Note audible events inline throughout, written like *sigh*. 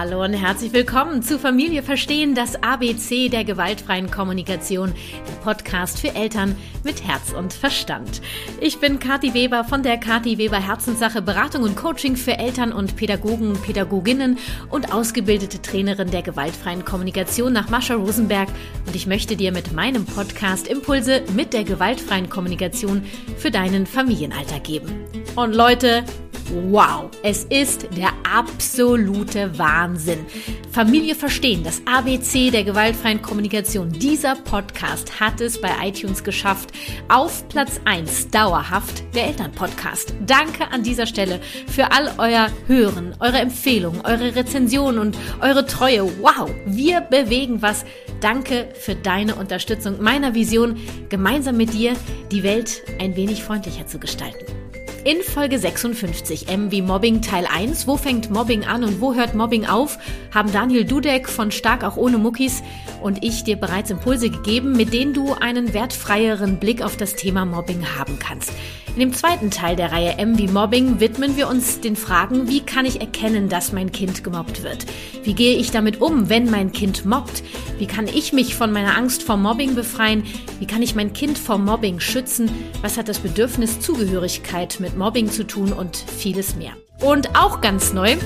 Hallo und herzlich willkommen zu Familie Verstehen, das ABC der gewaltfreien Kommunikation, der Podcast für Eltern mit Herz und Verstand. Ich bin Kathi Weber von der Kathi Weber Herzenssache Beratung und Coaching für Eltern und Pädagogen, Pädagoginnen und ausgebildete Trainerin der gewaltfreien Kommunikation nach Mascha Rosenberg und ich möchte dir mit meinem Podcast Impulse mit der gewaltfreien Kommunikation für deinen Familienalltag geben. Und Leute, Wow, es ist der absolute Wahnsinn. Familie verstehen, das ABC der gewaltfreien Kommunikation. Dieser Podcast hat es bei iTunes geschafft. Auf Platz 1 dauerhaft der Elternpodcast. Danke an dieser Stelle für all euer Hören, eure Empfehlungen, eure Rezensionen und eure Treue. Wow, wir bewegen was. Danke für deine Unterstützung meiner Vision, gemeinsam mit dir die Welt ein wenig freundlicher zu gestalten. In Folge 56 M wie Mobbing Teil 1, wo fängt Mobbing an und wo hört Mobbing auf, haben Daniel Dudek von Stark auch ohne Muckis und ich dir bereits Impulse gegeben, mit denen du einen wertfreieren Blick auf das Thema Mobbing haben kannst. In dem zweiten Teil der Reihe M wie Mobbing widmen wir uns den Fragen, wie kann ich erkennen, dass mein Kind gemobbt wird? Wie gehe ich damit um, wenn mein Kind mobbt? Wie kann ich mich von meiner Angst vor Mobbing befreien? Wie kann ich mein Kind vor Mobbing schützen? Was hat das Bedürfnis Zugehörigkeit mit Mobbing zu tun und vieles mehr? Und auch ganz neu,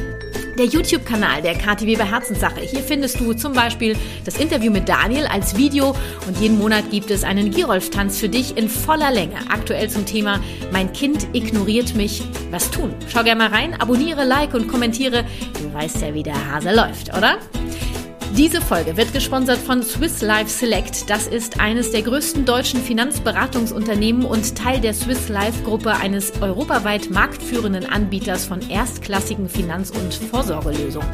der YouTube-Kanal der Kati Weber Herzenssache. Hier findest du zum Beispiel das Interview mit Daniel als Video und jeden Monat gibt es einen Girolf-Tanz für dich in voller Länge. Aktuell zum Thema Mein Kind ignoriert mich. Was tun? Schau gerne mal rein, abonniere, like und kommentiere. Du weißt ja, wie der Hase läuft, oder? Diese Folge wird gesponsert von Swiss Life Select. Das ist eines der größten deutschen Finanzberatungsunternehmen und Teil der Swiss Life Gruppe eines europaweit marktführenden Anbieters von erstklassigen Finanz- und Vorsorgelösungen.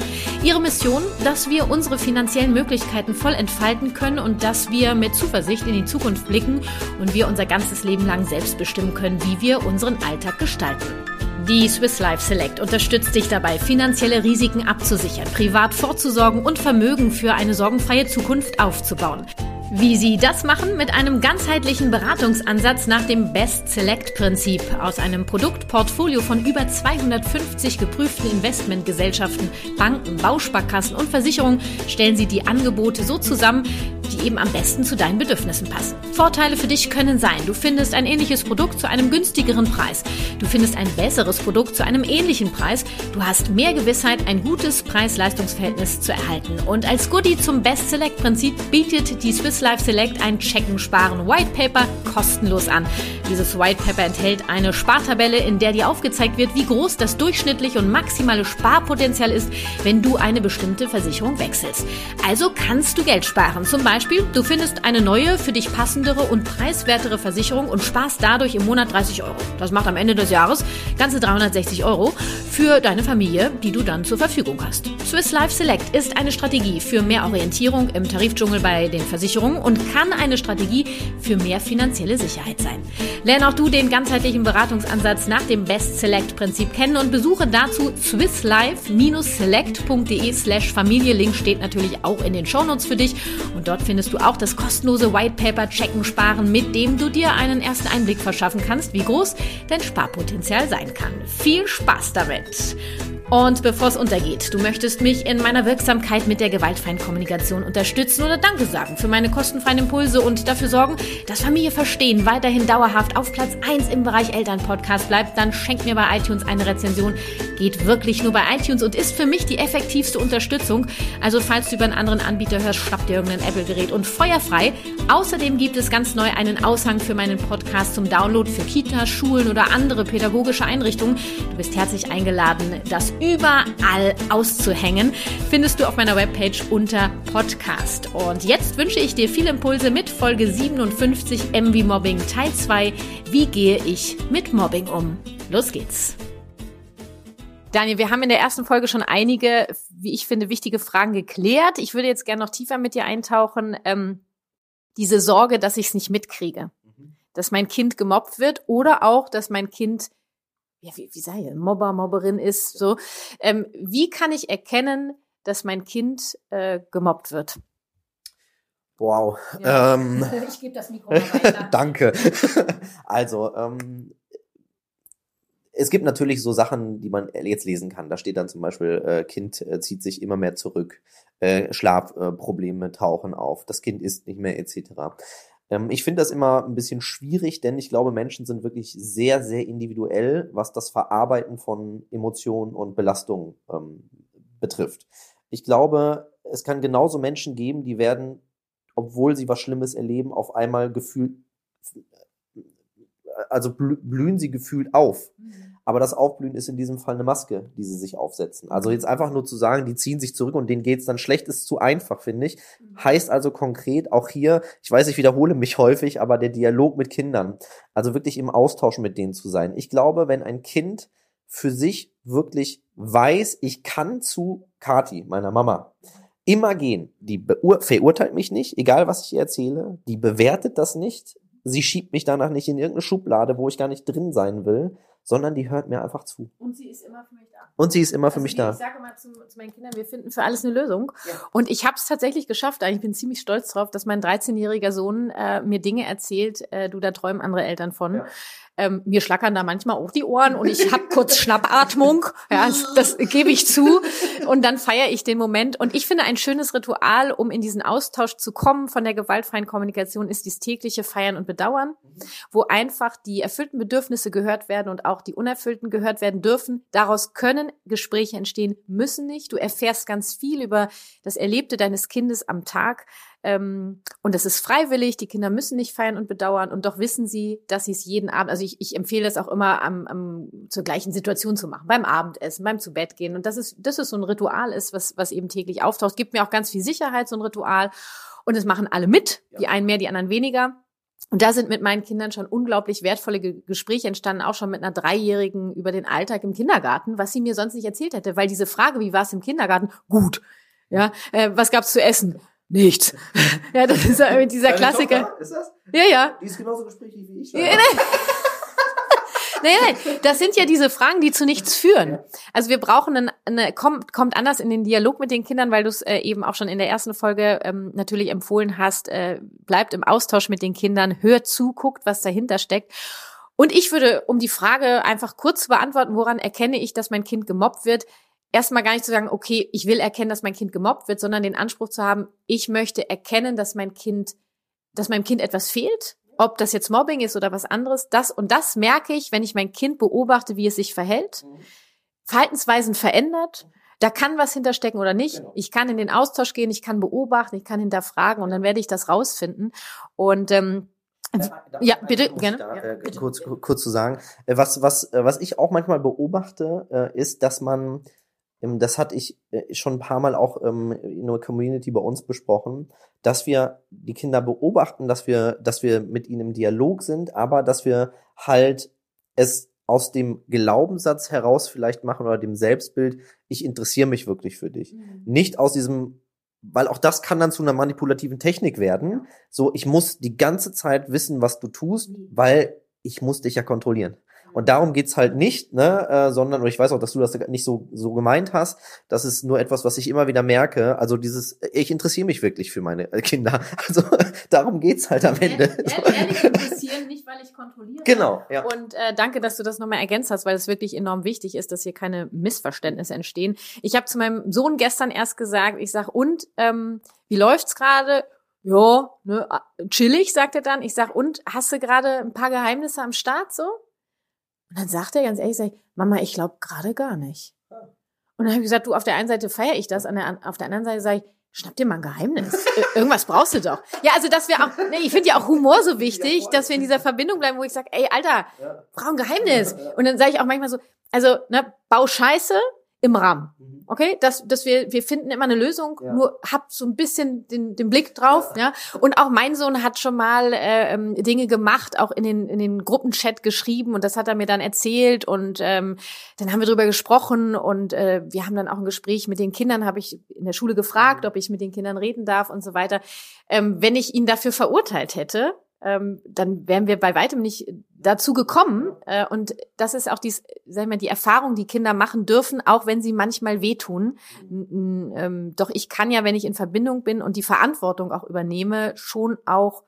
Ihre Mission, dass wir unsere finanziellen Möglichkeiten voll entfalten können und dass wir mit Zuversicht in die Zukunft blicken und wir unser ganzes Leben lang selbst bestimmen können, wie wir unseren Alltag gestalten. Die Swiss Life Select unterstützt dich dabei, finanzielle Risiken abzusichern, privat vorzusorgen und Vermögen für eine sorgenfreie Zukunft aufzubauen. Wie sie das machen? Mit einem ganzheitlichen Beratungsansatz nach dem Best Select Prinzip aus einem Produktportfolio von über 250 geprüften Investmentgesellschaften, Banken, Bausparkassen und Versicherungen stellen sie die Angebote so zusammen, die eben am besten zu deinen Bedürfnissen passen. Vorteile für dich können sein, du findest ein ähnliches Produkt zu einem günstigeren Preis, du findest ein besseres Produkt zu einem ähnlichen Preis, du hast mehr Gewissheit, ein gutes Preis-Leistungs-Verhältnis zu erhalten. Und als Goodie zum Best Select Prinzip bietet die Swiss Life Select ein Checken, Sparen White Paper kostenlos an. Dieses White Paper enthält eine Spartabelle, in der dir aufgezeigt wird, wie groß das durchschnittliche und maximale Sparpotenzial ist, wenn du eine bestimmte Versicherung wechselst. Also kannst du Geld sparen. Zum Beispiel Beispiel, du findest eine neue, für dich passendere und preiswertere Versicherung und sparst dadurch im Monat 30 Euro. Das macht am Ende des Jahres ganze 360 Euro für deine Familie, die du dann zur Verfügung hast. Swiss Life Select ist eine Strategie für mehr Orientierung im Tarifdschungel bei den Versicherungen und kann eine Strategie für mehr finanzielle Sicherheit sein. Lerne auch du den ganzheitlichen Beratungsansatz nach dem Best Select Prinzip kennen und besuche dazu swisslife-select.de slash Familie. Link steht natürlich auch in den Shownotes für dich und dort findest du auch das kostenlose White Paper Checken Sparen, mit dem du dir einen ersten Einblick verschaffen kannst, wie groß dein Sparpotenzial sein kann. Viel Spaß damit! Und bevor es untergeht, du möchtest mich in meiner Wirksamkeit mit der gewaltfreien Kommunikation unterstützen oder Danke sagen für meine kostenfreien Impulse und dafür sorgen, dass Familie Verstehen weiterhin dauerhaft auf Platz 1 im Bereich Elternpodcast bleibt, dann schenk mir bei iTunes eine Rezension. Geht wirklich nur bei iTunes und ist für mich die effektivste Unterstützung. Also falls du über einen anderen Anbieter hörst, schnapp dir irgendein Apple-Gerät und feuerfrei. Außerdem gibt es ganz neu einen Aushang für meinen Podcast zum Download für Kitas, Schulen oder andere pädagogische Einrichtungen. Du bist herzlich eingeladen, das überall auszuhängen, findest du auf meiner Webpage unter Podcast. Und jetzt wünsche ich dir viele Impulse mit Folge 57 MV Mobbing Teil 2. Wie gehe ich mit Mobbing um? Los geht's. Daniel, wir haben in der ersten Folge schon einige, wie ich finde, wichtige Fragen geklärt. Ich würde jetzt gerne noch tiefer mit dir eintauchen. Ähm, diese Sorge, dass ich es nicht mitkriege, mhm. dass mein Kind gemobbt wird oder auch, dass mein Kind ja, wie, wie sei Mobber, Mobberin ist, so. Ähm, wie kann ich erkennen, dass mein Kind äh, gemobbt wird? Wow. Ja. Ähm, *laughs* ich gebe das Mikro weiter. *laughs* Danke. *laughs* also, ähm, es gibt natürlich so Sachen, die man jetzt lesen kann. Da steht dann zum Beispiel, äh, Kind äh, zieht sich immer mehr zurück, äh, Schlafprobleme tauchen auf, das Kind isst nicht mehr etc. Ähm, ich finde das immer ein bisschen schwierig, denn ich glaube, Menschen sind wirklich sehr, sehr individuell, was das Verarbeiten von Emotionen und Belastungen ähm, betrifft. Ich glaube, es kann genauso Menschen geben, die werden, obwohl sie was Schlimmes erleben, auf einmal gefühlt, also blühen sie gefühlt auf. Mhm. Aber das Aufblühen ist in diesem Fall eine Maske, die sie sich aufsetzen. Also jetzt einfach nur zu sagen, die ziehen sich zurück und denen geht's dann schlecht, ist zu einfach, finde ich. Mhm. Heißt also konkret auch hier, ich weiß, ich wiederhole mich häufig, aber der Dialog mit Kindern, also wirklich im Austausch mit denen zu sein. Ich glaube, wenn ein Kind für sich wirklich weiß, ich kann zu Kati, meiner Mama, immer gehen. Die verurteilt mich nicht, egal was ich ihr erzähle. Die bewertet das nicht. Sie schiebt mich danach nicht in irgendeine Schublade, wo ich gar nicht drin sein will, sondern die hört mir einfach zu. Und sie ist immer für mich da. Und sie ist immer also für mich da. Ich sage immer zu, zu, meinen Kindern, wir finden für alles eine Lösung. Ja. Und ich habe es tatsächlich geschafft. Ich bin ziemlich stolz drauf, dass mein 13-jähriger Sohn äh, mir Dinge erzählt, äh, du, da träumen andere Eltern von. Ja. Ähm, mir schlackern da manchmal auch die Ohren und ich habe kurz Schnappatmung. *laughs* Ja, das, das gebe ich zu. Und dann feiere ich den Moment. Und ich finde, ein schönes Ritual, um in diesen Austausch zu kommen von der gewaltfreien Kommunikation, ist dieses tägliche Feiern und Bedauern, wo einfach die erfüllten Bedürfnisse gehört werden und auch die unerfüllten gehört werden dürfen. Daraus können Gespräche entstehen, müssen nicht. Du erfährst ganz viel über das Erlebte deines Kindes am Tag. Ähm, und es ist freiwillig, die Kinder müssen nicht feiern und bedauern und doch wissen sie, dass sie es jeden Abend, also ich, ich empfehle es auch immer am, am, zur gleichen Situation zu machen, beim Abendessen, beim zu Bett gehen und das ist, das ist so ein Ritual ist, was, was eben täglich auftaucht, gibt mir auch ganz viel Sicherheit, so ein Ritual und es machen alle mit, die einen mehr, die anderen weniger. Und da sind mit meinen Kindern schon unglaublich wertvolle Gespräche entstanden, auch schon mit einer Dreijährigen über den Alltag im Kindergarten, was sie mir sonst nicht erzählt hätte, weil diese Frage, wie war es im Kindergarten? Gut. Ja, äh, was gab's zu essen? Nichts. *laughs* ja, das ist ja dieser Deine Klassiker. Tochter, ist das? Ja, ja. Die ist genauso gesprächig wie ich. Ja, nein. *laughs* nein, nein, das sind ja diese Fragen, die zu nichts führen. Also wir brauchen eine, eine kommt, kommt anders in den Dialog mit den Kindern, weil du es äh, eben auch schon in der ersten Folge ähm, natürlich empfohlen hast, äh, bleibt im Austausch mit den Kindern, hört zu, guckt, was dahinter steckt. Und ich würde, um die Frage einfach kurz zu beantworten, woran erkenne ich, dass mein Kind gemobbt wird, erstmal gar nicht zu sagen, okay, ich will erkennen, dass mein Kind gemobbt wird, sondern den Anspruch zu haben, ich möchte erkennen, dass mein Kind, dass meinem Kind etwas fehlt, ob das jetzt Mobbing ist oder was anderes, das und das merke ich, wenn ich mein Kind beobachte, wie es sich verhält, Verhaltensweisen verändert, da kann was hinterstecken oder nicht. Genau. Ich kann in den Austausch gehen, ich kann beobachten, ich kann hinterfragen und dann werde ich das rausfinden. Und ähm, ja, bitte, gerne. Da, äh, bitte. Kurz, kurz zu sagen. Äh, was, was, äh, was ich auch manchmal beobachte, äh, ist, dass man das hatte ich äh, schon ein paar Mal auch ähm, in der Community bei uns besprochen, dass wir die Kinder beobachten, dass wir, dass wir mit ihnen im Dialog sind, aber dass wir halt es aus dem Glaubenssatz heraus vielleicht machen oder dem Selbstbild, ich interessiere mich wirklich für dich. Mhm. Nicht aus diesem, weil auch das kann dann zu einer manipulativen Technik werden. So, ich muss die ganze Zeit wissen, was du tust, mhm. weil ich muss dich ja kontrollieren. Und darum geht's halt nicht, ne, äh, sondern, und ich weiß auch, dass du das nicht so, so gemeint hast, das ist nur etwas, was ich immer wieder merke, also dieses, ich interessiere mich wirklich für meine äh, Kinder, *laughs* also darum geht's halt am Ende. Ehrlich interessieren, nicht weil ich kontrolliere. Genau, ja. Und äh, danke, dass du das nochmal ergänzt hast, weil es wirklich enorm wichtig ist, dass hier keine Missverständnisse entstehen. Ich habe zu meinem Sohn gestern erst gesagt, ich sag, und, ähm, wie läuft's gerade? Ja, ne, chillig, sagt er dann. Ich sag, und hast du gerade ein paar Geheimnisse am Start so? Und dann sagt er ganz ehrlich, sag ich, Mama, ich glaube gerade gar nicht. Und dann habe ich gesagt, du, auf der einen Seite feiere ich das, an der, auf der anderen Seite sage ich, schnapp dir mal ein Geheimnis. Irgendwas brauchst du doch. Ja, also dass wir auch, nee, ich finde ja auch Humor so wichtig, dass wir in dieser Verbindung bleiben, wo ich sage, ey, Alter, brauch ein Geheimnis. Und dann sage ich auch manchmal so, also, ne, bau Scheiße, im Rahmen. Mhm. Okay, dass, dass wir, wir finden immer eine Lösung, ja. nur hab so ein bisschen den, den Blick drauf, ja. ja. Und auch mein Sohn hat schon mal äh, ähm, Dinge gemacht, auch in den, in den Gruppenchat geschrieben und das hat er mir dann erzählt und ähm, dann haben wir drüber gesprochen und äh, wir haben dann auch ein Gespräch mit den Kindern, habe ich in der Schule gefragt, mhm. ob ich mit den Kindern reden darf und so weiter. Ähm, wenn ich ihn dafür verurteilt hätte, ähm, dann wären wir bei weitem nicht dazu gekommen. Äh, und das ist auch dies, sag ich mal, die Erfahrung, die Kinder machen dürfen, auch wenn sie manchmal wehtun. Ähm, doch ich kann ja, wenn ich in Verbindung bin und die Verantwortung auch übernehme, schon auch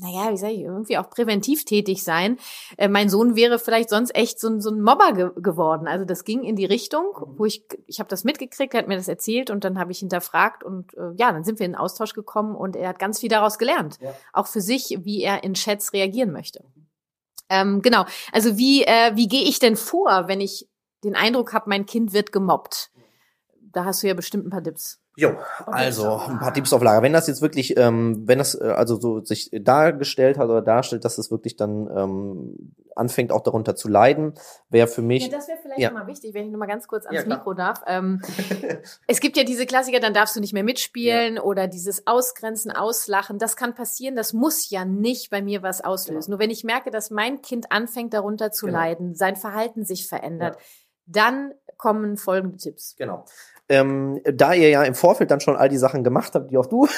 naja, wie sage ich, irgendwie auch präventiv tätig sein. Äh, mein Sohn wäre vielleicht sonst echt so, ein so ein Mobber ge geworden. Also das ging in die Richtung, wo ich, ich habe das mitgekriegt, er hat mir das erzählt und dann habe ich hinterfragt und äh, ja, dann sind wir in Austausch gekommen und er hat ganz viel daraus gelernt. Ja. Auch für sich, wie er in Chats reagieren möchte. Ähm, genau, also wie, äh, wie gehe ich denn vor, wenn ich den Eindruck habe, mein Kind wird gemobbt? Da hast du ja bestimmt ein paar Tipps. Jo, also ein paar Tipps auf Lager. Wenn das jetzt wirklich, ähm, wenn das äh, also so sich dargestellt hat oder darstellt, dass es wirklich dann ähm, anfängt auch darunter zu leiden, wäre für mich. Ja, das wäre vielleicht ja. mal wichtig, wenn ich noch mal ganz kurz ans ja, Mikro darf. Ähm, *laughs* es gibt ja diese Klassiker, dann darfst du nicht mehr mitspielen ja. oder dieses Ausgrenzen, Auslachen. Das kann passieren. Das muss ja nicht bei mir was auslösen. Genau. Nur wenn ich merke, dass mein Kind anfängt darunter zu genau. leiden, sein Verhalten sich verändert, dann kommen folgende Tipps. Genau ähm, da ihr ja im Vorfeld dann schon all die Sachen gemacht habt, die auch du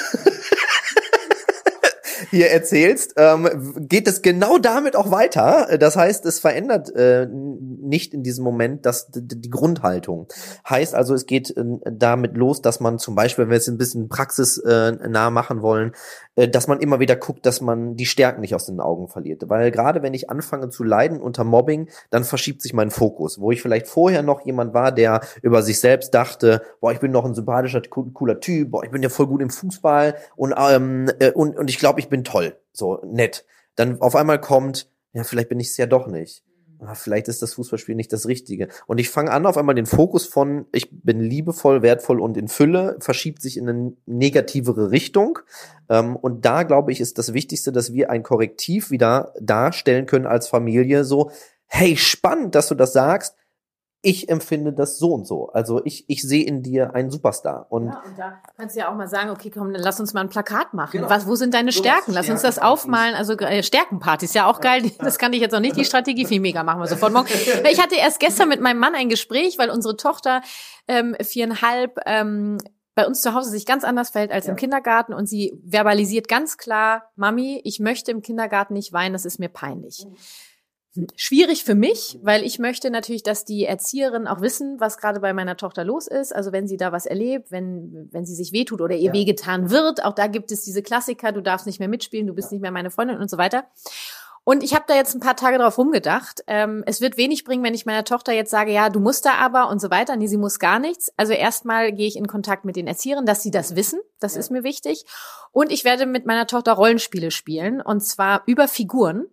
hier erzählst, ähm, geht es genau damit auch weiter. Das heißt, es verändert äh, nicht in diesem Moment das, die, Grundhaltung. Heißt also, es geht äh, damit los, dass man zum Beispiel, wenn wir jetzt ein bisschen praxisnah äh, machen wollen, äh, dass man immer wieder guckt, dass man die Stärken nicht aus den Augen verliert. Weil gerade wenn ich anfange zu leiden unter Mobbing, dann verschiebt sich mein Fokus. Wo ich vielleicht vorher noch jemand war, der über sich selbst dachte, boah, ich bin noch ein sympathischer, cooler Typ, boah, ich bin ja voll gut im Fußball und, ähm, äh, und, und ich glaube, ich bin toll, so nett. Dann auf einmal kommt, ja, vielleicht bin ich es ja doch nicht ah, vielleicht ist das Fußballspiel nicht das Richtige. Und ich fange an, auf einmal den Fokus von ich bin liebevoll, wertvoll und in Fülle, verschiebt sich in eine negativere Richtung. Ähm, und da, glaube ich, ist das Wichtigste, dass wir ein Korrektiv wieder darstellen können als Familie. So, hey, spannend, dass du das sagst ich empfinde das so und so. Also ich, ich sehe in dir einen Superstar. Und, ja, und da kannst du ja auch mal sagen, okay, komm, dann lass uns mal ein Plakat machen. Genau. Was, wo sind deine Stärken? Lass uns das aufmalen. Also äh, Stärkenpartys, ja auch geil. Das kann ich jetzt noch nicht, die Strategie. Viel mega, machen wir sofort morgen. *laughs* Ich hatte erst gestern mit meinem Mann ein Gespräch, weil unsere Tochter ähm, viereinhalb ähm, bei uns zu Hause sich ganz anders verhält als ja. im Kindergarten und sie verbalisiert ganz klar, Mami, ich möchte im Kindergarten nicht weinen, das ist mir peinlich. Mhm. Schwierig für mich, weil ich möchte natürlich, dass die Erzieherinnen auch wissen, was gerade bei meiner Tochter los ist. Also wenn sie da was erlebt, wenn, wenn sie sich wehtut oder ihr ja. wehgetan wird, auch da gibt es diese Klassiker, du darfst nicht mehr mitspielen, du bist ja. nicht mehr meine Freundin und so weiter. Und ich habe da jetzt ein paar Tage drauf rumgedacht. Ähm, es wird wenig bringen, wenn ich meiner Tochter jetzt sage, ja, du musst da aber und so weiter. Nee, sie muss gar nichts. Also erstmal gehe ich in Kontakt mit den Erziehern, dass sie das wissen. Das ja. ist mir wichtig. Und ich werde mit meiner Tochter Rollenspiele spielen und zwar über Figuren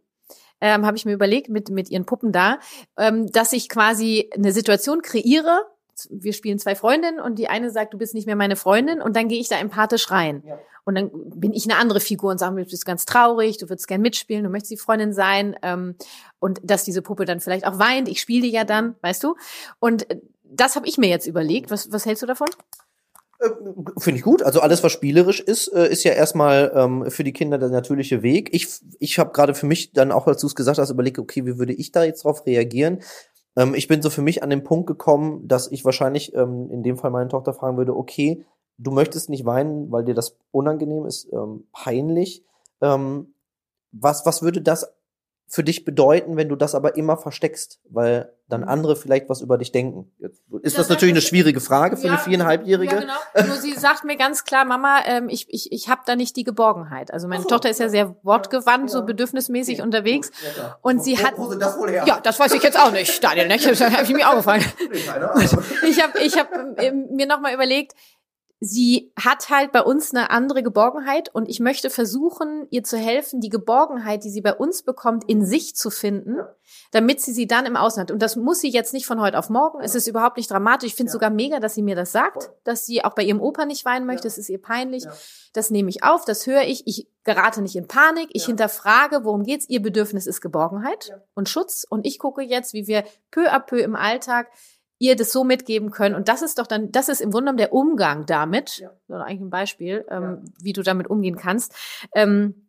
ähm, habe ich mir überlegt mit, mit ihren Puppen da, ähm, dass ich quasi eine Situation kreiere. Wir spielen zwei Freundinnen und die eine sagt, du bist nicht mehr meine Freundin und dann gehe ich da empathisch rein. Ja. Und dann bin ich eine andere Figur und sage, du bist ganz traurig, du würdest gern mitspielen, du möchtest die Freundin sein. Ähm, und dass diese Puppe dann vielleicht auch weint. Ich spiele die ja dann, weißt du? Und das habe ich mir jetzt überlegt. Was, was hältst du davon? Äh, finde ich gut. Also alles, was spielerisch ist, äh, ist ja erstmal ähm, für die Kinder der natürliche Weg. Ich, ich habe gerade für mich dann auch, als du es gesagt hast, überlegt, okay, wie würde ich da jetzt drauf reagieren? Ähm, ich bin so für mich an den Punkt gekommen, dass ich wahrscheinlich ähm, in dem Fall meine Tochter fragen würde, okay, du möchtest nicht weinen, weil dir das unangenehm ist, ähm, peinlich. Ähm, was, was würde das für dich bedeuten, wenn du das aber immer versteckst, weil dann mhm. andere vielleicht was über dich denken? Jetzt ist das, das natürlich eine schwierige Frage für ja, eine viereinhalbjährige. Ja, genau. Nur sie *laughs* sagt mir ganz klar, Mama, ähm, ich, ich, ich habe da nicht die Geborgenheit. Also meine so, Tochter ist ja sehr wortgewandt, ja, so bedürfnismäßig unterwegs. Ja, und sie wo, hat. Wo das wohl her? Ja, das weiß ich jetzt auch nicht, Daniel. Ne? *laughs* Das habe ich mir auch gefallen. ich habe ich hab ähm, mir nochmal überlegt, sie hat halt bei uns eine andere Geborgenheit und ich möchte versuchen, ihr zu helfen, die Geborgenheit, die sie bei uns bekommt, in sich zu finden, damit sie sie dann im Außen hat. Und das muss sie jetzt nicht von heute auf morgen. Es ist überhaupt nicht dramatisch. Ich finde es ja. sogar mega, dass sie mir das sagt, dass sie auch bei ihrem Opa nicht weinen möchte. Ja. Das ist ihr peinlich. Ja. Das nehme ich auf, das höre ich. Ich gerate nicht in Panik. Ich hinterfrage, worum geht's? Ihr Bedürfnis ist Geborgenheit und Schutz. Und ich gucke jetzt, wie wir peu à peu im Alltag ihr das so mitgeben können. Und das ist doch dann, das ist im Grunde genommen der Umgang damit, ja. oder eigentlich ein Beispiel, ähm, ja. wie du damit umgehen kannst. Ähm,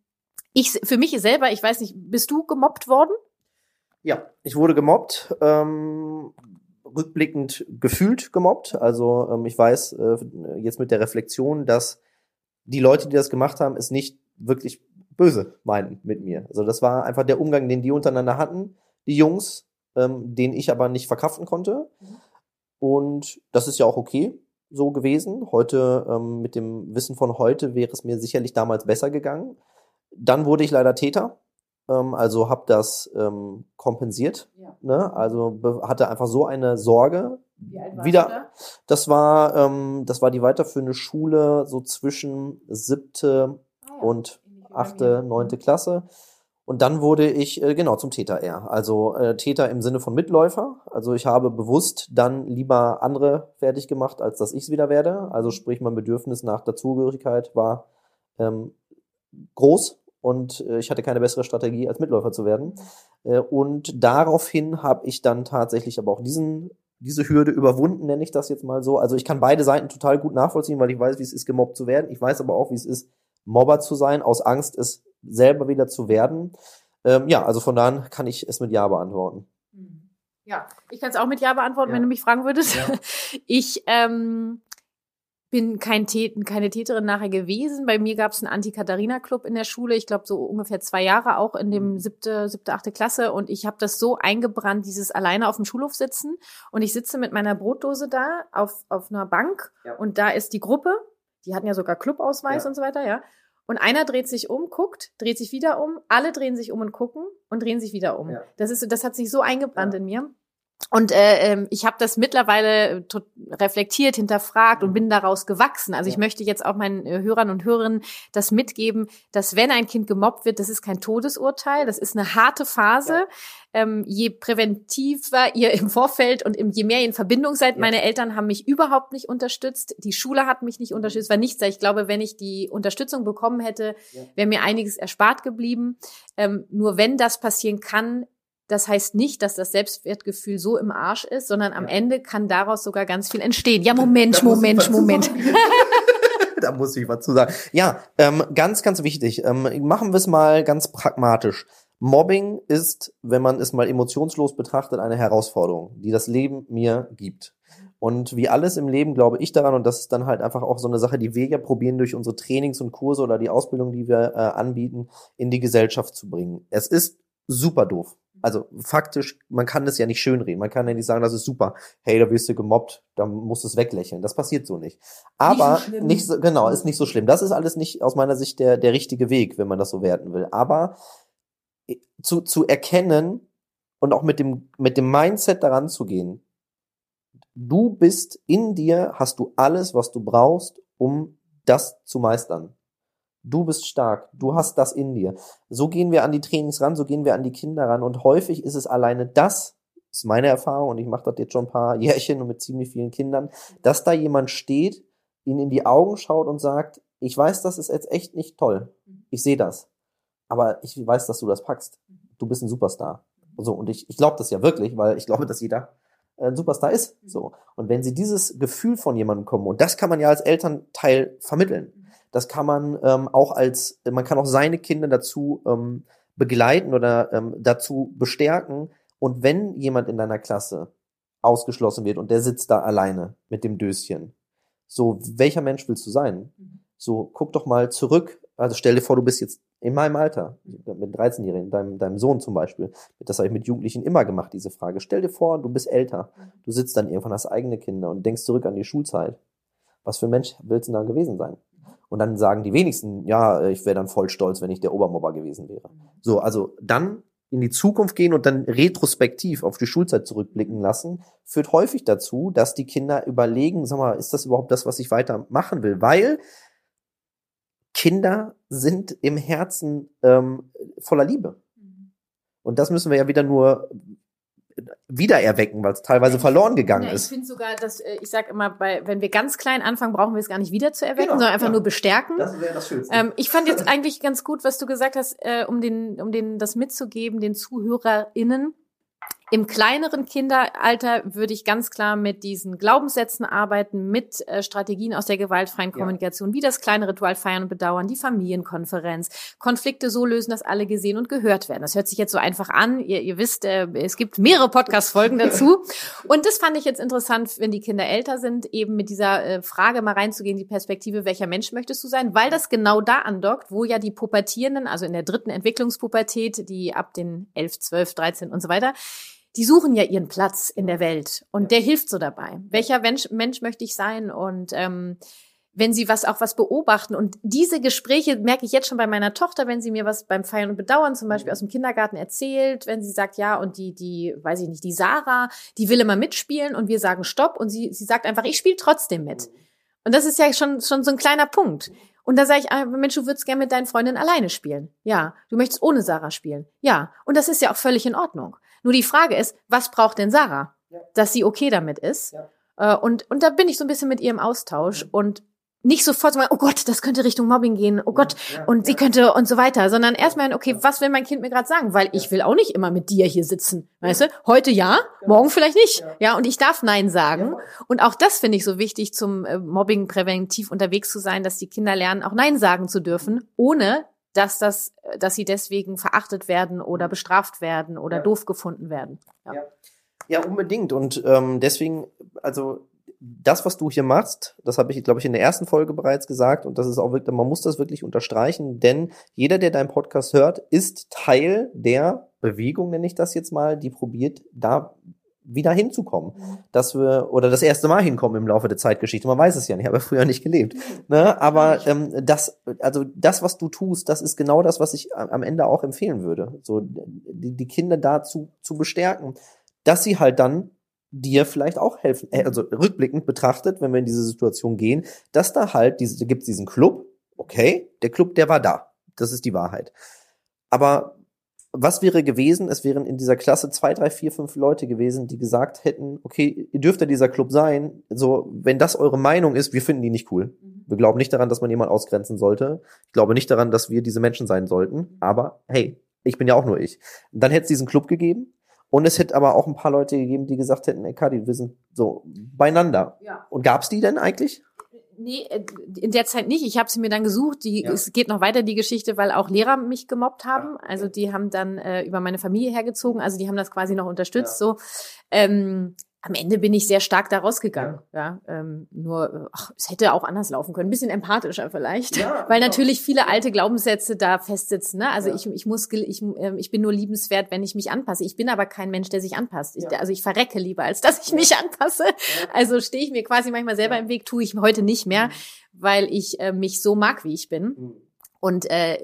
ich, für mich selber, ich weiß nicht, bist du gemobbt worden? Ja, ich wurde gemobbt, ähm, rückblickend gefühlt gemobbt. Also ähm, ich weiß äh, jetzt mit der Reflexion, dass die Leute, die das gemacht haben, es nicht wirklich böse meinen mit mir. Also das war einfach der Umgang, den die untereinander hatten, die Jungs, ähm, den ich aber nicht verkraften konnte. Und das ist ja auch okay so gewesen. Heute, ähm, mit dem Wissen von heute, wäre es mir sicherlich damals besser gegangen. dann wurde ich leider Täter, ähm, also habe das ähm, kompensiert. Ja. Ne? Also hatte einfach so eine Sorge. Wie alt Wieder, da? das war, ähm, das war die weiterführende Schule, so zwischen siebte Ah ja, und achte, neunte Klasse. Und dann wurde ich äh, genau zum Täter eher. Also äh, Täter im Sinne von Mitläufer. Also ich habe bewusst dann lieber andere fertig gemacht, als dass ich es wieder werde. Also sprich, mein Bedürfnis nach Dazugehörigkeit war ähm, groß und äh, ich hatte keine bessere Strategie, als Mitläufer zu werden. Äh, und daraufhin habe ich dann tatsächlich aber auch diesen diese Hürde überwunden, nenne ich das jetzt mal so. Also ich kann beide Seiten total gut nachvollziehen, weil ich weiß, wie es ist, gemobbt zu werden. Ich weiß aber auch, wie es ist, Mobber zu sein, aus Angst, es selber wieder zu werden. Ähm, ja, also von daher kann ich es mit Ja beantworten. Mhm. Ja, ich kann es auch mit Ja beantworten, Ja. wenn du mich fragen würdest. Ja. *laughs* Ich ähm, bin kein Tät keine Täterin nachher gewesen. Bei mir gab es einen Anti-Katharina-Club in der Schule. Ich glaube, so ungefähr zwei Jahre auch in dem siebte, siebte, achte Klasse. Und ich habe das so eingebrannt, dieses alleine auf dem Schulhof sitzen. Und ich sitze mit meiner Brotdose da auf, auf einer Bank. Ja. Und da ist die Gruppe. Die hatten ja sogar Clubausweis Ja. und so weiter, ja. Und einer dreht sich um, guckt, dreht sich wieder um, alle drehen sich um und gucken und drehen sich wieder um. Ja. Das ist so, das hat sich so eingebrannt Ja. in mir. Und äh, ähm, ich habe das mittlerweile tot- reflektiert, hinterfragt und Mhm. bin daraus gewachsen. Also ich möchte jetzt auch meinen äh, Hörern und Hörerinnen das mitgeben, dass wenn ein Kind gemobbt wird, das ist kein Todesurteil, das ist eine harte Phase. Ja. Ähm, je präventiver ihr *laughs* im Vorfeld und im, je mehr ihr in Verbindung seid, Ja. meine Eltern haben mich überhaupt nicht unterstützt, die Schule hat mich nicht unterstützt, war nichts. Ich glaube, wenn ich die Unterstützung bekommen hätte, Ja. wäre mir einiges erspart geblieben. Ähm, nur wenn das passieren kann, das heißt nicht, dass das Selbstwertgefühl so im Arsch ist, sondern am Ja. Ende kann daraus sogar ganz viel entstehen. Ja, Moment, Da Moment, Moment. *laughs* da muss ich was zu sagen. Ja, ähm, ganz, ganz wichtig. Ähm, machen wir es mal ganz pragmatisch. Mobbing ist, wenn man es mal emotionslos betrachtet, eine Herausforderung, die das Leben mir gibt. Und wie alles im Leben glaube ich daran, und das ist dann halt einfach auch so eine Sache, die wir ja probieren, durch unsere Trainings und Kurse oder die Ausbildung, die wir äh, anbieten, in die Gesellschaft zu bringen. Es ist super doof. Also faktisch, man kann das ja nicht schönreden. Man kann ja nicht sagen, das ist super. Hey, da wirst du gemobbt, da musst du es weglächeln. Das passiert so nicht. Aber so schlimm. nicht so, genau, ist nicht so schlimm. Das ist alles nicht aus meiner Sicht der, der richtige Weg, wenn man das so werten will. Aber zu, zu erkennen und auch mit dem, mit dem Mindset daran zu gehen, du bist in dir, hast du alles, was du brauchst, um das zu meistern. Du bist stark, du hast das in dir. So gehen wir an die Trainings ran, so gehen wir an die Kinder ran und häufig ist es alleine das, ist meine Erfahrung und ich mache das jetzt schon ein paar *laughs* Jährchen und mit ziemlich vielen Kindern, dass da jemand steht, ihnen in die Augen schaut und sagt, ich weiß, das ist jetzt echt nicht toll. Ich sehe das. Aber ich weiß, dass du das packst. Du bist ein Superstar. So, und ich, ich glaube das ja wirklich, weil ich glaube, dass jeder ein Superstar ist. So. Und wenn sie dieses Gefühl von jemandem kommen, und das kann man ja als Elternteil vermitteln, das kann man ähm, auch als, man kann auch seine Kinder dazu ähm, begleiten oder ähm, dazu bestärken. Und wenn jemand in deiner Klasse ausgeschlossen wird und der sitzt da alleine mit dem Döschen, so, welcher Mensch willst du sein? So, guck doch mal zurück. Also stell dir vor, du bist jetzt in meinem Alter, mit 13-Jährigen, deinem, deinem Sohn zum Beispiel. Das habe ich mit Jugendlichen immer gemacht, diese Frage. Stell dir vor, du bist älter. Du sitzt dann irgendwann, hast eigene Kinder und denkst zurück an die Schulzeit. Was für ein Mensch willst du da gewesen sein? Und dann sagen die wenigsten, ja, ich wäre dann voll stolz, wenn ich der Obermobber gewesen wäre. So, also dann in die Zukunft gehen und dann retrospektiv auf die Schulzeit zurückblicken lassen, führt häufig dazu, dass die Kinder überlegen, sag mal, ist das überhaupt das, was ich weiter machen will? Weil Kinder sind im Herzen ähm, voller Liebe. Und das müssen wir ja wieder nur wiedererwecken, weil es teilweise verloren gegangen ich ist. finde sogar, dass äh, ich sage immer, bei, wenn wir ganz klein anfangen, brauchen wir es gar nicht wieder zu erwecken, Genau, sondern einfach ja. nur bestärken. wäre das Schönste. Ähm, ich fand jetzt eigentlich ganz gut, was du gesagt hast, äh, um den, um den das mitzugeben, den ZuhörerInnen. Im kleineren Kinderalter würde ich ganz klar mit diesen Glaubenssätzen arbeiten, mit äh, Strategien aus der gewaltfreien Ja. Kommunikation, wie das kleine Ritual feiern und bedauern, die Familienkonferenz, Konflikte so lösen, dass alle gesehen und gehört werden. Das hört sich jetzt so einfach an. Ihr, ihr wisst, äh, es gibt mehrere Podcast-Folgen *laughs* dazu. Und das fand ich jetzt interessant, wenn die Kinder älter sind, eben mit dieser äh, Frage mal reinzugehen, die Perspektive, welcher Mensch möchtest du sein, weil das genau da andockt, wo ja die Pubertierenden, also in der dritten Entwicklungspubertät, die ab den 11, 12, 13 und so weiter, die suchen ja ihren Platz in der Welt und der hilft so dabei. Welcher Mensch, Mensch möchte ich sein? Und ähm, wenn sie was auch was beobachten. Und diese Gespräche merke ich jetzt schon bei meiner Tochter, wenn sie mir was beim Feiern und Bedauern zum Beispiel aus dem Kindergarten erzählt, wenn sie sagt, ja, und die, die, weiß ich nicht, die Sarah, die will immer mitspielen und wir sagen Stopp und sie, sie sagt einfach, ich spiele trotzdem mit. Und das ist ja schon, schon so ein kleiner Punkt. Und da sage ich, ah, Mensch, du würdest gerne mit deinen Freundinnen alleine spielen. Ja. Du möchtest ohne Sarah spielen. Ja. Und das ist ja auch völlig in Ordnung. Nur die Frage ist, was braucht denn Sarah? Ja. Dass sie okay damit ist. Ja. Äh, und, und da bin ich so ein bisschen mit ihr im Austausch. Mhm. Und nicht sofort sagen, oh Gott, das könnte Richtung Mobbing gehen, oh Gott, ja, und sie könnte und so weiter, sondern erstmal, okay, was will mein Kind mir gerade sagen? Weil ich will auch nicht immer mit dir hier sitzen, weißt du? Heute ja, genau. morgen vielleicht nicht. Ja, und ich darf Nein sagen. Und auch das finde ich so wichtig, zum äh, Mobbing präventiv unterwegs zu sein, dass die Kinder lernen, auch Nein sagen zu dürfen, ohne dass das, dass sie deswegen verachtet werden oder mhm. bestraft werden oder ja. doof gefunden werden. Ja. ja. unbedingt. Und ähm, deswegen, also das, was du hier machst, das habe ich, glaube ich, in der ersten Folge bereits gesagt und das ist auch wirklich, man muss das wirklich unterstreichen, denn jeder, der deinen Podcast hört, ist Teil der Bewegung, nenne ich das jetzt mal, die probiert, da wieder hinzukommen, mhm. dass wir oder das erste Mal hinkommen im Laufe der Zeitgeschichte. Man weiß es ja nicht, habe früher nicht gelebt. Ne? Aber ähm, das, also das, was du tust, das ist genau das, was ich am Ende auch empfehlen würde. So die, die Kinder dazu zu bestärken, dass sie halt dann dir vielleicht auch helfen. Äh, also rückblickend betrachtet, wenn wir in diese Situation gehen, dass da halt diese, gibt diesen Club, okay, der Club, der war da. Das ist die Wahrheit. Aber was wäre gewesen? Es wären in dieser Klasse zwei, drei, vier, fünf Leute gewesen, die gesagt hätten, okay, ihr dürft ja dieser Club sein. So, wenn das eure Meinung ist, wir finden die nicht cool. Mhm. Wir glauben nicht daran, dass man jemanden ausgrenzen sollte. Ich glaube nicht daran, dass wir diese Menschen sein sollten. Mhm. Aber hey, ich bin ja auch nur ich. Dann hätte es diesen Club gegeben und es hätte aber auch ein paar Leute gegeben, die gesagt hätten, ey Kadi, wir sind so beieinander. Ja. Und gab's die denn eigentlich? Nee, äh, in der Zeit nicht. Ich habe sie mir dann gesucht. Die, ja. Es geht noch weiter, die Geschichte, weil auch Lehrer mich gemobbt haben. Ja. Also die haben dann äh, über meine Familie hergezogen. Also die haben das quasi noch unterstützt. Ja. So. Ähm, am Ende bin ich sehr stark da rausgegangen. Ja, ja ähm, nur ach, es hätte auch anders laufen können, ein bisschen empathischer vielleicht, ja, *laughs* weil natürlich viele alte Glaubenssätze da festsitzen. Ne? Also ja. ich, ich muss, ich, äh, ich bin nur liebenswert, wenn ich mich anpasse. Ich bin aber kein Mensch, der sich anpasst. Ich, also ich verrecke lieber, als dass ich mich anpasse. Also stehe ich mir quasi manchmal selber im Weg, tue ich heute nicht mehr, mhm. weil ich äh, mich so mag, wie ich bin. Mhm. Und äh,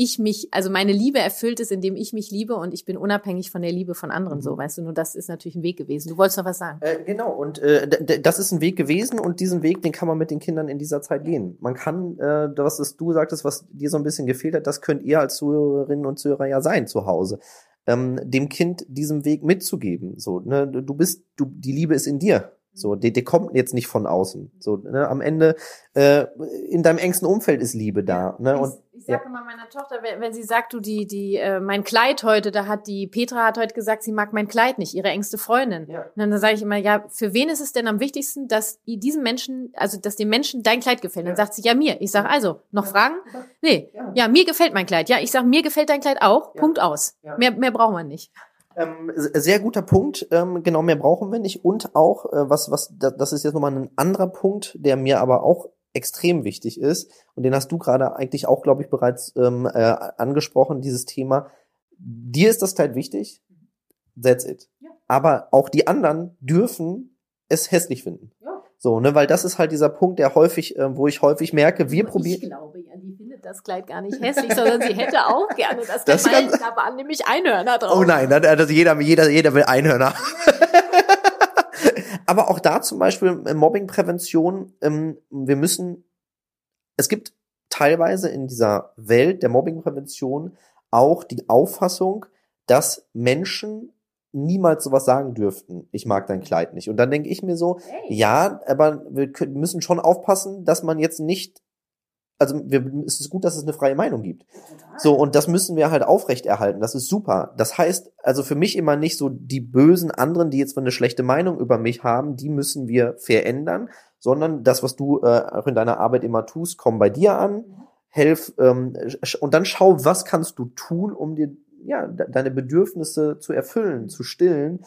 ich mich, also meine Liebe erfüllt ist, indem ich mich liebe und ich bin unabhängig von der Liebe von anderen, so, mhm. weißt du, nur das ist natürlich ein Weg gewesen. Du wolltest noch was sagen. Äh, genau, und äh, das ist ein Weg gewesen und diesen Weg, den kann man mit den Kindern in dieser Zeit gehen. Man kann, äh, was du sagtest, was dir so ein bisschen gefehlt hat, das könnt ihr als Zuhörerinnen und Zuhörer ja sein zu Hause. Ähm, dem Kind diesen Weg mitzugeben. So, ne, du bist, du, die Liebe ist in dir. So, die, die kommt jetzt nicht von außen. So, ne, am Ende äh, in deinem engsten Umfeld ist Liebe da. Ne? Und ich sage ja. immer meiner Tochter, wenn, wenn sie sagt, du die die äh, mein Kleid heute, da hat die Petra hat heute gesagt, sie mag mein Kleid nicht, ihre engste Freundin. Ja. Und dann sage ich immer, ja, für wen ist es denn am wichtigsten, dass diesem Menschen, also dass dem Menschen dein Kleid gefällt? Dann sagt sie ja mir. Ich sage also, noch ja. Fragen? Nee, ja. ja. mir gefällt mein Kleid. Ja, ich sage mir gefällt dein Kleid auch. Punkt aus. Mehr mehr braucht man nicht. Ähm, sehr guter Punkt. Ähm, genau, mehr brauchen wir nicht. Und auch, äh, was, was, das ist jetzt nochmal ein anderer Punkt, der mir aber auch extrem wichtig ist, und den hast du gerade eigentlich auch, glaube ich, bereits ähm, äh, angesprochen, dieses Thema. Dir ist das Kleid wichtig, that's it. Ja. Aber auch die anderen dürfen es hässlich finden. Ja. So, ne, weil das ist halt dieser Punkt, der häufig, äh, wo ich häufig merke, wir probieren. Ich glaube ja, die das Kleid gar nicht hässlich, sondern sie hätte auch gerne das, das Kleid. Da waren nämlich Einhörner drauf. Oh nein, also jeder, jeder, jeder will Einhörner. *laughs* aber auch da zum Beispiel äh, Mobbingprävention, ähm, wir müssen, es gibt teilweise in dieser Welt der Mobbingprävention auch die Auffassung, dass Menschen niemals sowas sagen dürften, ich mag dein Kleid nicht. Und dann denke ich mir so, hey. ja, aber wir müssen schon aufpassen, dass man jetzt nicht also wir, es ist gut, dass es eine freie Meinung gibt. So, und das müssen wir halt aufrechterhalten. Das ist super. Das heißt, also für mich immer nicht so die bösen anderen, die jetzt eine schlechte Meinung über mich haben, die müssen wir verändern, sondern das, was du äh, auch in deiner Arbeit immer tust, komm bei dir an, helf ähm, und dann schau, was kannst du tun, um dir ja deine Bedürfnisse zu erfüllen, zu stillen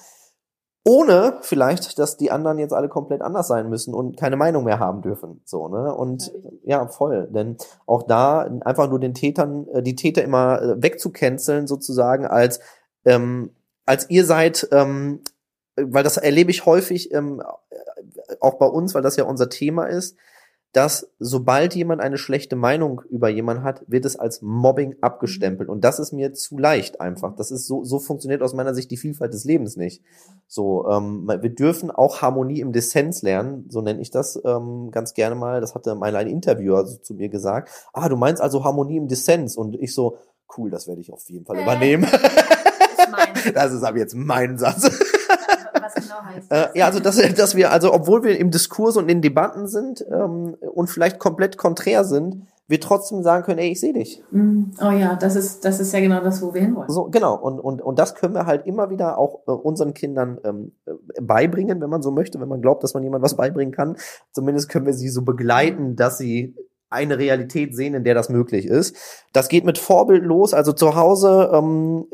ohne vielleicht, dass die anderen jetzt alle komplett anders sein müssen und keine Meinung mehr haben dürfen. So, ne? Und ja, voll. Denn auch da einfach nur den Tätern, äh, die Täter immer äh, wegzucanceln, sozusagen, als ähm, als ihr seid, ähm, weil das erlebe ich häufig ähm, auch bei uns, weil das ja unser Thema ist. Dass sobald jemand eine schlechte Meinung über jemanden hat, wird es als Mobbing abgestempelt. Und das ist mir zu leicht einfach. Das ist so, so funktioniert aus meiner Sicht die Vielfalt des Lebens nicht. So, ähm, wir dürfen auch Harmonie im Dissens lernen, so nenne ich das ähm, ganz gerne mal. Das hatte mal ein Interviewer so zu mir gesagt. Ah, du meinst also Harmonie im Dissens? Und ich so, cool, das werde ich auf jeden Fall übernehmen. *laughs* Das ist aber jetzt mein Satz. *laughs* Was genau heißt äh, das? Ja, also dass, dass wir, also obwohl wir im Diskurs und in Debatten sind ähm, und vielleicht komplett konträr sind, wir trotzdem sagen können, ey, ich sehe dich. Mm, oh ja, das ist, das ist ja genau das, wo wir hinwollen. So, genau. Und, und, und das können wir halt immer wieder auch äh, unseren Kindern ähm, äh, beibringen, wenn man so möchte, wenn man glaubt, dass man jemand was beibringen kann. Zumindest können wir sie so begleiten, dass sie eine Realität sehen, in der das möglich ist. Das geht mit Vorbild los, also zu Hause ähm,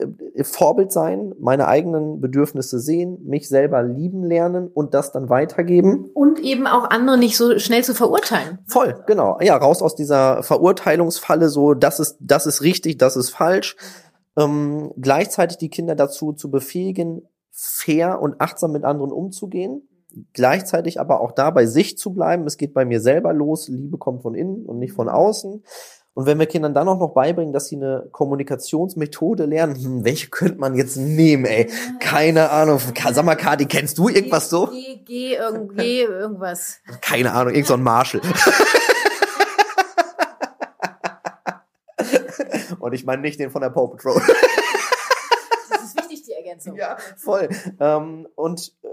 Vorbild sein, meine eigenen Bedürfnisse sehen, mich selber lieben lernen und das dann weitergeben. Und eben auch andere nicht so schnell zu verurteilen. Voll, genau. Ja, raus aus dieser Verurteilungsfalle, so das ist, das ist richtig, das ist falsch. Ähm, gleichzeitig die Kinder dazu zu befähigen, fair und achtsam mit anderen umzugehen gleichzeitig aber auch da bei sich zu bleiben. Es geht bei mir selber los. Liebe kommt von innen und nicht von mhm. außen. Und wenn wir Kindern dann auch noch beibringen, dass sie eine Kommunikationsmethode lernen, hm, welche könnte man jetzt nehmen, ey? Keine Ahnung. Sag mal, Kadi, kennst du irgendwas so? Geh, geh, irgendwie, irgendwas. Keine Ahnung, irgend so ein Marshall. *laughs* Und ich meine nicht den von der Paw Patrol. Das ist wichtig, die Ergänzung. Ja, voll. Ähm, und äh,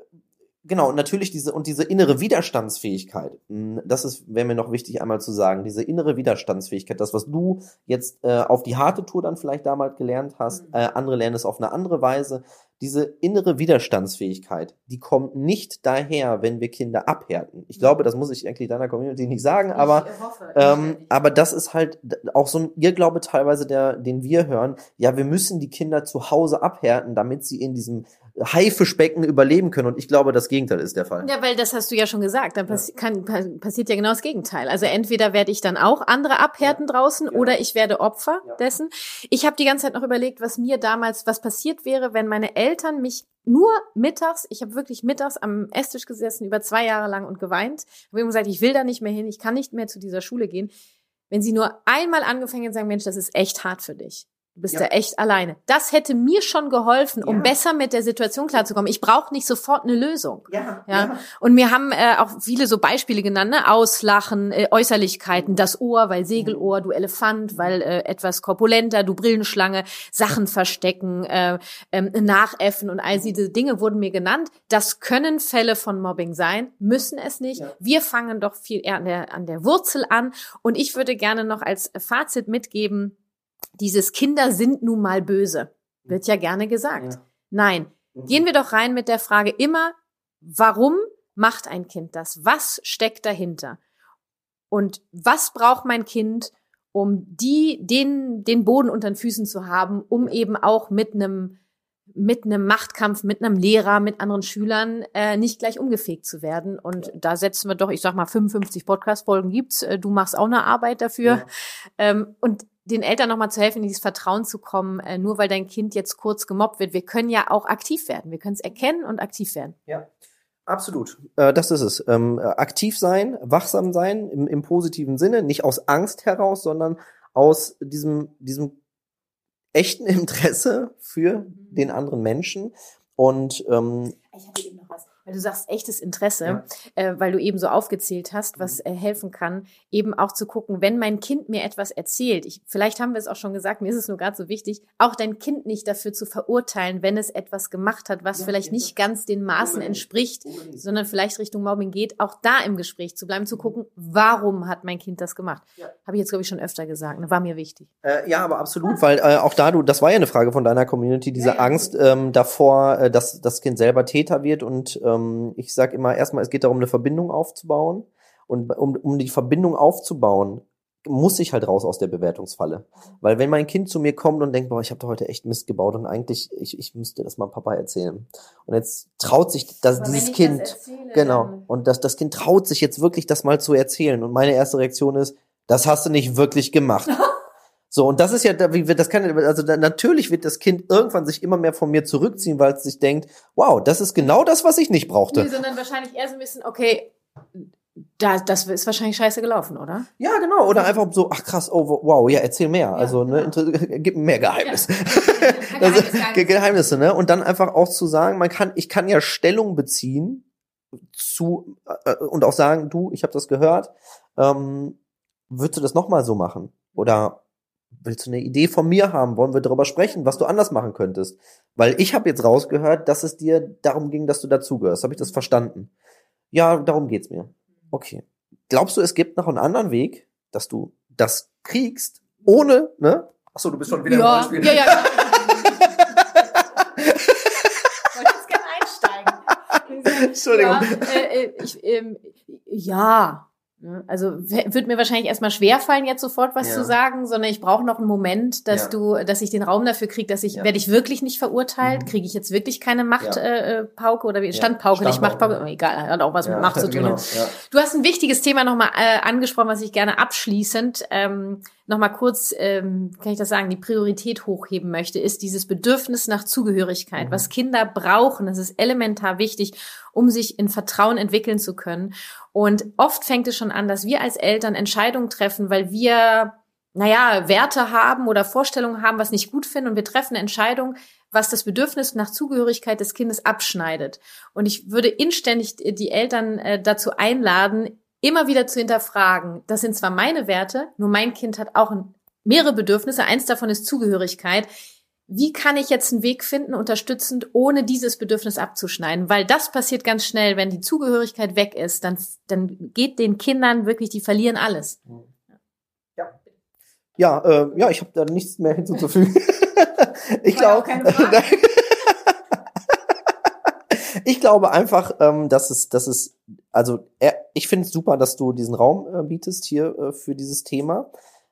Genau, und natürlich diese, und diese innere Widerstandsfähigkeit, hm, das ist, wäre mir noch wichtig einmal zu sagen, diese innere Widerstandsfähigkeit, das, was du jetzt äh, auf die harte Tour dann vielleicht damals gelernt hast, mhm. äh, andere lernen es auf eine andere Weise, diese innere Widerstandsfähigkeit, die kommt nicht daher, wenn wir Kinder abhärten. Ich glaube, das muss ich eigentlich deiner Community nicht sagen, aber, hoffe, ähm, aber das ist halt auch so ein Irrglaube teilweise, der, den wir hören. Ja, wir müssen die Kinder zu Hause abhärten, damit sie in diesem Haifischbecken überleben können. Und ich glaube, das Gegenteil ist der Fall. Ja, weil das hast du ja schon gesagt. Dann passi kann, passiert ja genau das Gegenteil. Also entweder werde ich dann auch andere abhärten ja. draußen ja. oder ich werde Opfer ja. dessen. Ich habe die ganze Zeit noch überlegt, was mir damals, was passiert wäre, wenn meine Eltern mich nur mittags, ich habe wirklich mittags am Esstisch gesessen, über zwei Jahre lang und geweint. Habe ihm gesagt, ich will da nicht mehr hin, ich kann nicht mehr zu dieser Schule gehen. Wenn sie nur einmal angefangen hätten, sagen, Mensch, das ist echt hart für dich. Du bist ja. da echt alleine. Das hätte mir schon geholfen, um ja. besser mit der Situation klarzukommen. Ich brauche nicht sofort eine Lösung. Ja, ja. ja. Und mir haben äh, auch viele so Beispiele genannt, ne? Auslachen, äh, Äußerlichkeiten, das Ohr, weil Segelohr, du Elefant, weil äh, etwas korpulenter, du Brillenschlange, Sachen verstecken, äh, äh, nachäffen und all diese Dinge wurden mir genannt. Das können Fälle von Mobbing sein, müssen es nicht. Ja. Wir fangen doch viel eher an der, an der Wurzel an. Und ich würde gerne noch als Fazit mitgeben, dieses Kinder sind nun mal böse. Wird ja gerne gesagt. Ja. Nein. Mhm. Gehen wir doch rein mit der Frage immer, warum macht ein Kind das? Was steckt dahinter? Und was braucht mein Kind, um die, den, den Boden unter den Füßen zu haben, um eben auch mit einem mit einem Machtkampf, mit einem Lehrer, mit anderen Schülern äh, nicht gleich umgefegt zu werden. Und da setzen wir doch, ich sag mal, 55 Podcast-Folgen gibt's. Äh, du machst auch eine Arbeit dafür. Ja. Ähm, und den Eltern nochmal zu helfen, in dieses Vertrauen zu kommen, äh, nur weil dein Kind jetzt kurz gemobbt wird. Wir können ja auch aktiv werden. Wir können es erkennen und aktiv werden. Ja. Absolut, äh, das ist es. Ähm, aktiv sein, wachsam sein im, im positiven Sinne, nicht aus Angst heraus, sondern aus diesem, diesem echten *laughs* Interesse für mhm. den anderen Menschen. Und ähm, ich hatte eben noch weil du sagst echtes Interesse, ja. äh, weil du eben so aufgezählt hast, was mhm. äh, helfen kann, eben auch zu gucken, wenn mein Kind mir etwas erzählt, ich, vielleicht haben wir es auch schon gesagt, mir ist es nur gerade so wichtig, auch dein Kind nicht dafür zu verurteilen, wenn es etwas gemacht hat, was ja, vielleicht nicht ganz den Maßen entspricht, sondern vielleicht Richtung Mobbing geht, auch da im Gespräch zu bleiben, zu mhm. gucken, warum hat mein Kind das gemacht? Ja. Habe ich jetzt, glaube ich, schon öfter gesagt, ne? war mir wichtig. Äh, ja, aber absolut, weil äh, auch da, du, das war ja eine Frage von deiner Community, diese Angst ähm, davor, äh, dass das Kind selber Täter wird und ähm, ähm, ich sage immer erstmal, es geht darum, eine Verbindung aufzubauen. Und um, um die Verbindung aufzubauen, muss ich halt raus aus der Bewertungsfalle. Weil wenn mein Kind zu mir kommt und denkt, boah, ich habe da heute echt Mist gebaut und eigentlich, ich, ich müsste das mal Papa erzählen. Und jetzt traut sich das, dieses Kind, das erzähle, genau, und das, das Kind traut sich jetzt wirklich, das mal zu erzählen. Und meine erste Reaktion ist, das hast du nicht wirklich gemacht. *laughs* So, und das ist ja, wie wird das kann, also natürlich wird das Kind irgendwann sich immer mehr von mir zurückziehen, weil es sich denkt, wow, das ist genau das, was ich nicht brauchte. Nee, sondern wahrscheinlich eher so ein bisschen, okay, Da, das ist wahrscheinlich scheiße gelaufen, oder? Ja, genau. Oder einfach so, ach krass, oh wow, ja, erzähl mehr. Ja, also, ne, genau. *laughs* gib mir mehr Geheimnis. Ja. *laughs* also, Geheimnisse, ne? Und dann einfach auch zu sagen, man kann, ich kann ja Stellung beziehen zu äh, und auch sagen, du, ich habe das gehört, ähm, würdest du das nochmal so machen? Oder willst du eine Idee von mir haben? Wollen wir darüber sprechen, was du anders machen könntest? Weil ich habe jetzt rausgehört, dass es dir darum ging, dass du dazugehörst. Habe ich das verstanden? Ja, darum geht's mir. Okay. Glaubst du, es gibt noch einen anderen Weg, dass du das kriegst, ohne, ne? Achso, du bist schon wieder ja, im Rollenspiel. Ja, ja, ja. *laughs* Wollte jetzt gerne einsteigen. Entschuldigung. Ja, äh, äh ich, ähm, ja? Also wird mir wahrscheinlich erstmal schwerfallen, jetzt sofort was ja. zu sagen, sondern ich brauche noch einen Moment, dass ja. du, dass ich den Raum dafür kriege, dass ich, ja. werde ich wirklich nicht verurteilt, mhm. kriege ich jetzt wirklich keine Machtpauke äh, äh, Pauke oder wie Standpauke, nicht Machtpauke, oh, egal, hat auch was mit Macht zu *laughs* tun. Genau. Du hast ein wichtiges Thema nochmal äh, angesprochen, was ich gerne abschließend ähm, nochmal kurz, ähm, kann ich das sagen, die Priorität hochheben möchte, ist dieses Bedürfnis nach Zugehörigkeit, mhm. was Kinder brauchen. Das ist elementar wichtig, um sich in Vertrauen entwickeln zu können. Und oft fängt es schon an, dass wir als Eltern Entscheidungen treffen, weil wir naja, Werte haben oder Vorstellungen haben, was nicht gut finden und wir treffen eine Entscheidung, was das Bedürfnis nach Zugehörigkeit des Kindes abschneidet. Und ich würde inständig die Eltern äh, dazu einladen, immer wieder zu hinterfragen. Das sind zwar meine Werte, nur mein Kind hat auch mehrere Bedürfnisse. Eins davon ist Zugehörigkeit. Wie kann ich jetzt einen Weg finden, unterstützend, ohne dieses Bedürfnis abzuschneiden? Weil das passiert ganz schnell, wenn die Zugehörigkeit weg ist, dann, dann geht den Kindern wirklich, die verlieren alles. Ja, ja, äh, ja ich habe da nichts mehr hinzuzufügen. *laughs* ich glaube, *laughs* ich glaube einfach, ähm, dass es, dass es, also er, ich finde es super, dass du diesen Raum äh, bietest hier äh, für dieses Thema.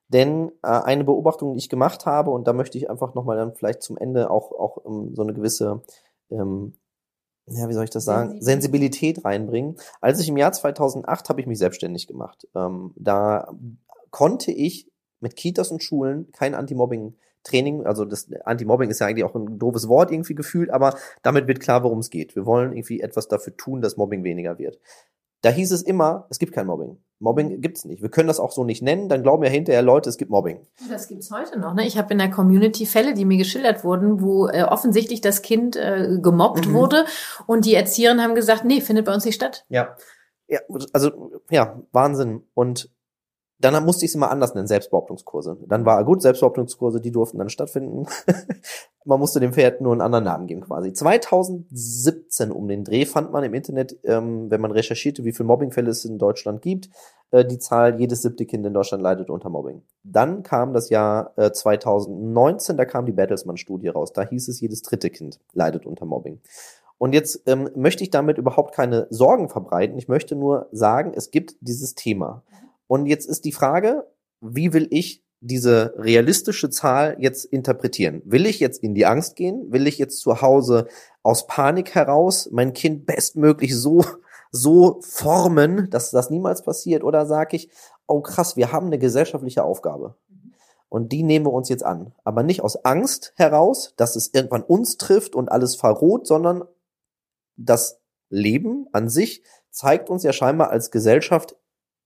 Denn äh, eine Beobachtung, die ich gemacht habe, und da möchte ich einfach nochmal dann vielleicht zum Ende auch, auch um, ähm, so eine gewisse, ähm, ja, wie soll ich das sagen, Sensibilität reinbringen. Als ich im Jahr 2008 habe ich mich selbstständig gemacht. Ähm, da konnte ich mit Kitas und Schulen kein Anti-Mobbing Training, also das Anti-Mobbing ist ja eigentlich auch ein doofes Wort irgendwie gefühlt, aber damit wird klar, worum es geht. Wir wollen irgendwie etwas dafür tun, dass Mobbing weniger wird. Da hieß es immer, es gibt kein Mobbing. Mobbing gibt's nicht. Wir können das auch so nicht nennen, dann glauben ja hinterher Leute, es gibt Mobbing. Das gibt's heute noch. Ne? Ich habe in der Community Fälle, die mir geschildert wurden, wo äh, offensichtlich das Kind äh, gemobbt mhm. wurde und die Erzieherinnen haben gesagt, nee, findet bei uns nicht statt. Ja. Ja, also ja, Wahnsinn. Und dann musste ich es immer anders nennen, Selbstbehauptungskurse. Dann war gut, Selbstbehauptungskurse, die durften dann stattfinden. *laughs* man musste dem Pferd nur einen anderen Namen geben quasi. 2017 um den Dreh fand man im Internet, ähm, wenn man recherchierte, wie viele Mobbingfälle es in Deutschland gibt, äh, die Zahl, jedes siebte Kind in Deutschland leidet unter Mobbing. Dann kam das Jahr äh, 2019, da kam die Bertelsmann-Studie raus. Da hieß es, jedes dritte Kind leidet unter Mobbing. Und jetzt ähm, möchte ich damit überhaupt keine Sorgen verbreiten. Ich möchte nur sagen, es gibt dieses Thema. Und jetzt ist die Frage, wie will ich diese realistische Zahl jetzt interpretieren? Will ich jetzt in die Angst gehen? Will ich jetzt zu Hause aus Panik heraus mein Kind bestmöglich so, so formen, dass das niemals passiert? Oder sage ich, oh krass, wir haben eine gesellschaftliche Aufgabe. Und die nehmen wir uns jetzt an. Aber nicht aus Angst heraus, dass es irgendwann uns trifft und alles verroht, sondern das Leben an sich zeigt uns ja scheinbar als Gesellschaft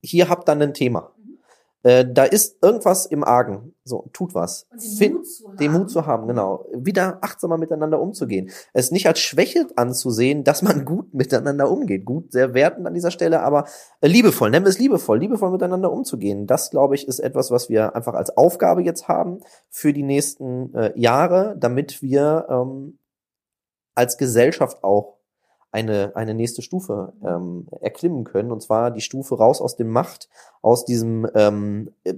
hier habt dann ein Thema. Mhm. Äh, da ist irgendwas im Argen. So, tut was. Und den, Mut zu haben. den Mut zu haben, genau. Wieder achtsamer miteinander umzugehen. Es nicht als Schwäche anzusehen, dass man gut miteinander umgeht. Gut, sehr wertend an dieser Stelle, aber äh, liebevoll, nennen wir es liebevoll, liebevoll miteinander umzugehen. Das, glaube ich, ist etwas, was wir einfach als Aufgabe jetzt haben für die nächsten äh, Jahre, damit wir ähm, als Gesellschaft auch eine, eine nächste Stufe ähm, erklimmen können. Und zwar die Stufe raus aus dem Macht, aus diesem ähm, äh,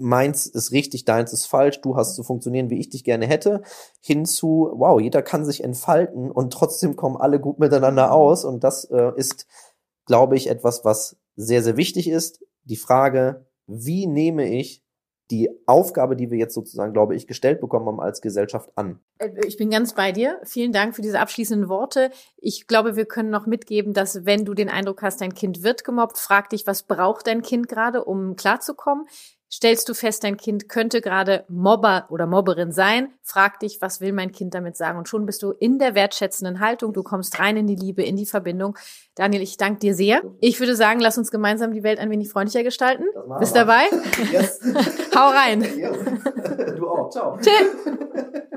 meins ist richtig, deins ist falsch, du hast zu funktionieren, wie ich dich gerne hätte, hin zu, wow, jeder kann sich entfalten und trotzdem kommen alle gut miteinander aus. Und das äh, ist, glaube ich, etwas, was sehr, sehr wichtig ist. Die Frage, wie nehme ich die Aufgabe, die wir jetzt sozusagen, glaube ich, gestellt bekommen haben als Gesellschaft an. Äh, ich bin ganz bei dir. Vielen Dank für diese abschließenden Worte. Ich glaube, wir können noch mitgeben, dass wenn du den Eindruck hast, dein Kind wird gemobbt, frag dich, was braucht dein Kind gerade, um klarzukommen. Stellst du fest, dein Kind könnte gerade Mobber oder Mobberin sein? Frag dich, was will mein Kind damit sagen? Und schon bist du in der wertschätzenden Haltung. Du kommst rein in die Liebe, in die Verbindung. Daniel, ich danke dir sehr. Ich würde sagen, lass uns gemeinsam die Welt ein wenig freundlicher gestalten. Bist dabei? Yes. *laughs* Hau rein. Yes. *laughs* Du auch. Ciao. Tschüss. *laughs*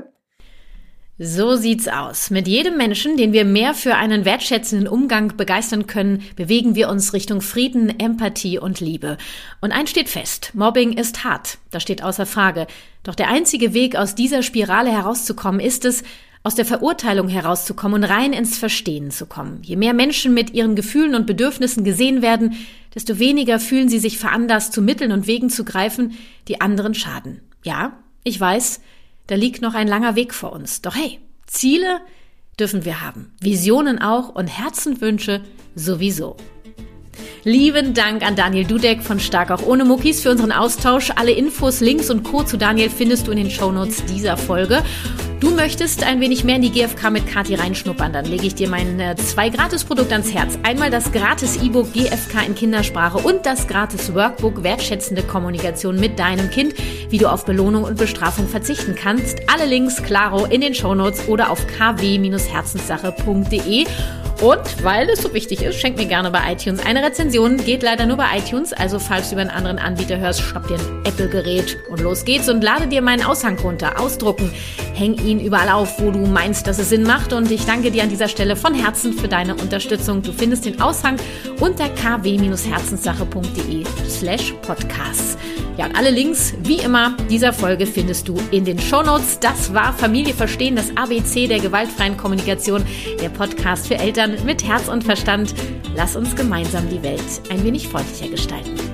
So sieht's aus. Mit jedem Menschen, den wir mehr für einen wertschätzenden Umgang begeistern können, bewegen wir uns Richtung Frieden, Empathie und Liebe. Und eins steht fest. Mobbing ist hart. Das steht außer Frage. Doch der einzige Weg, aus dieser Spirale herauszukommen, ist es, aus der Verurteilung herauszukommen und rein ins Verstehen zu kommen. Je mehr Menschen mit ihren Gefühlen und Bedürfnissen gesehen werden, desto weniger fühlen sie sich veranlasst, zu Mitteln und Wegen zu greifen, die anderen schaden. Ja, ich weiß, da liegt noch ein langer Weg vor uns. Doch hey, Ziele dürfen wir haben. Visionen auch und Herzenwünsche sowieso. Lieben Dank an Daniel Dudek von Stark auch ohne Muckis für unseren Austausch. Alle Infos, Links und Co. zu Daniel findest du in den Shownotes dieser Folge. Du möchtest ein wenig mehr in die GFK mit Kati reinschnuppern, dann lege ich dir meine zwei Gratis-Produkte ans Herz. Einmal das gratis E-Book GFK in Kindersprache und das gratis Workbook Wertschätzende Kommunikation mit deinem Kind, wie du auf Belohnung und Bestrafung verzichten kannst. Alle Links, klaro, in den Shownotes oder auf kw-herzenssache.de. Und weil es so wichtig ist, schenk mir gerne bei iTunes eine Rezension. Geht leider nur bei iTunes, also falls du über einen anderen Anbieter hörst, schnapp dir ein Apple-Gerät und los geht's und lade dir meinen Aushang runter, ausdrucken, häng ihn überall auf, wo du meinst, dass es Sinn macht. Und ich danke dir an dieser Stelle von Herzen für deine Unterstützung. Du findest den Aushang unter kw-herzenssache.de slash podcasts. Ja, und alle Links, wie immer, dieser Folge findest du in den Shownotes. Das war Familie Verstehen, das ABC der gewaltfreien Kommunikation, der Podcast für Eltern mit Herz und Verstand. Lass uns gemeinsam die Welt ein wenig freundlicher gestalten.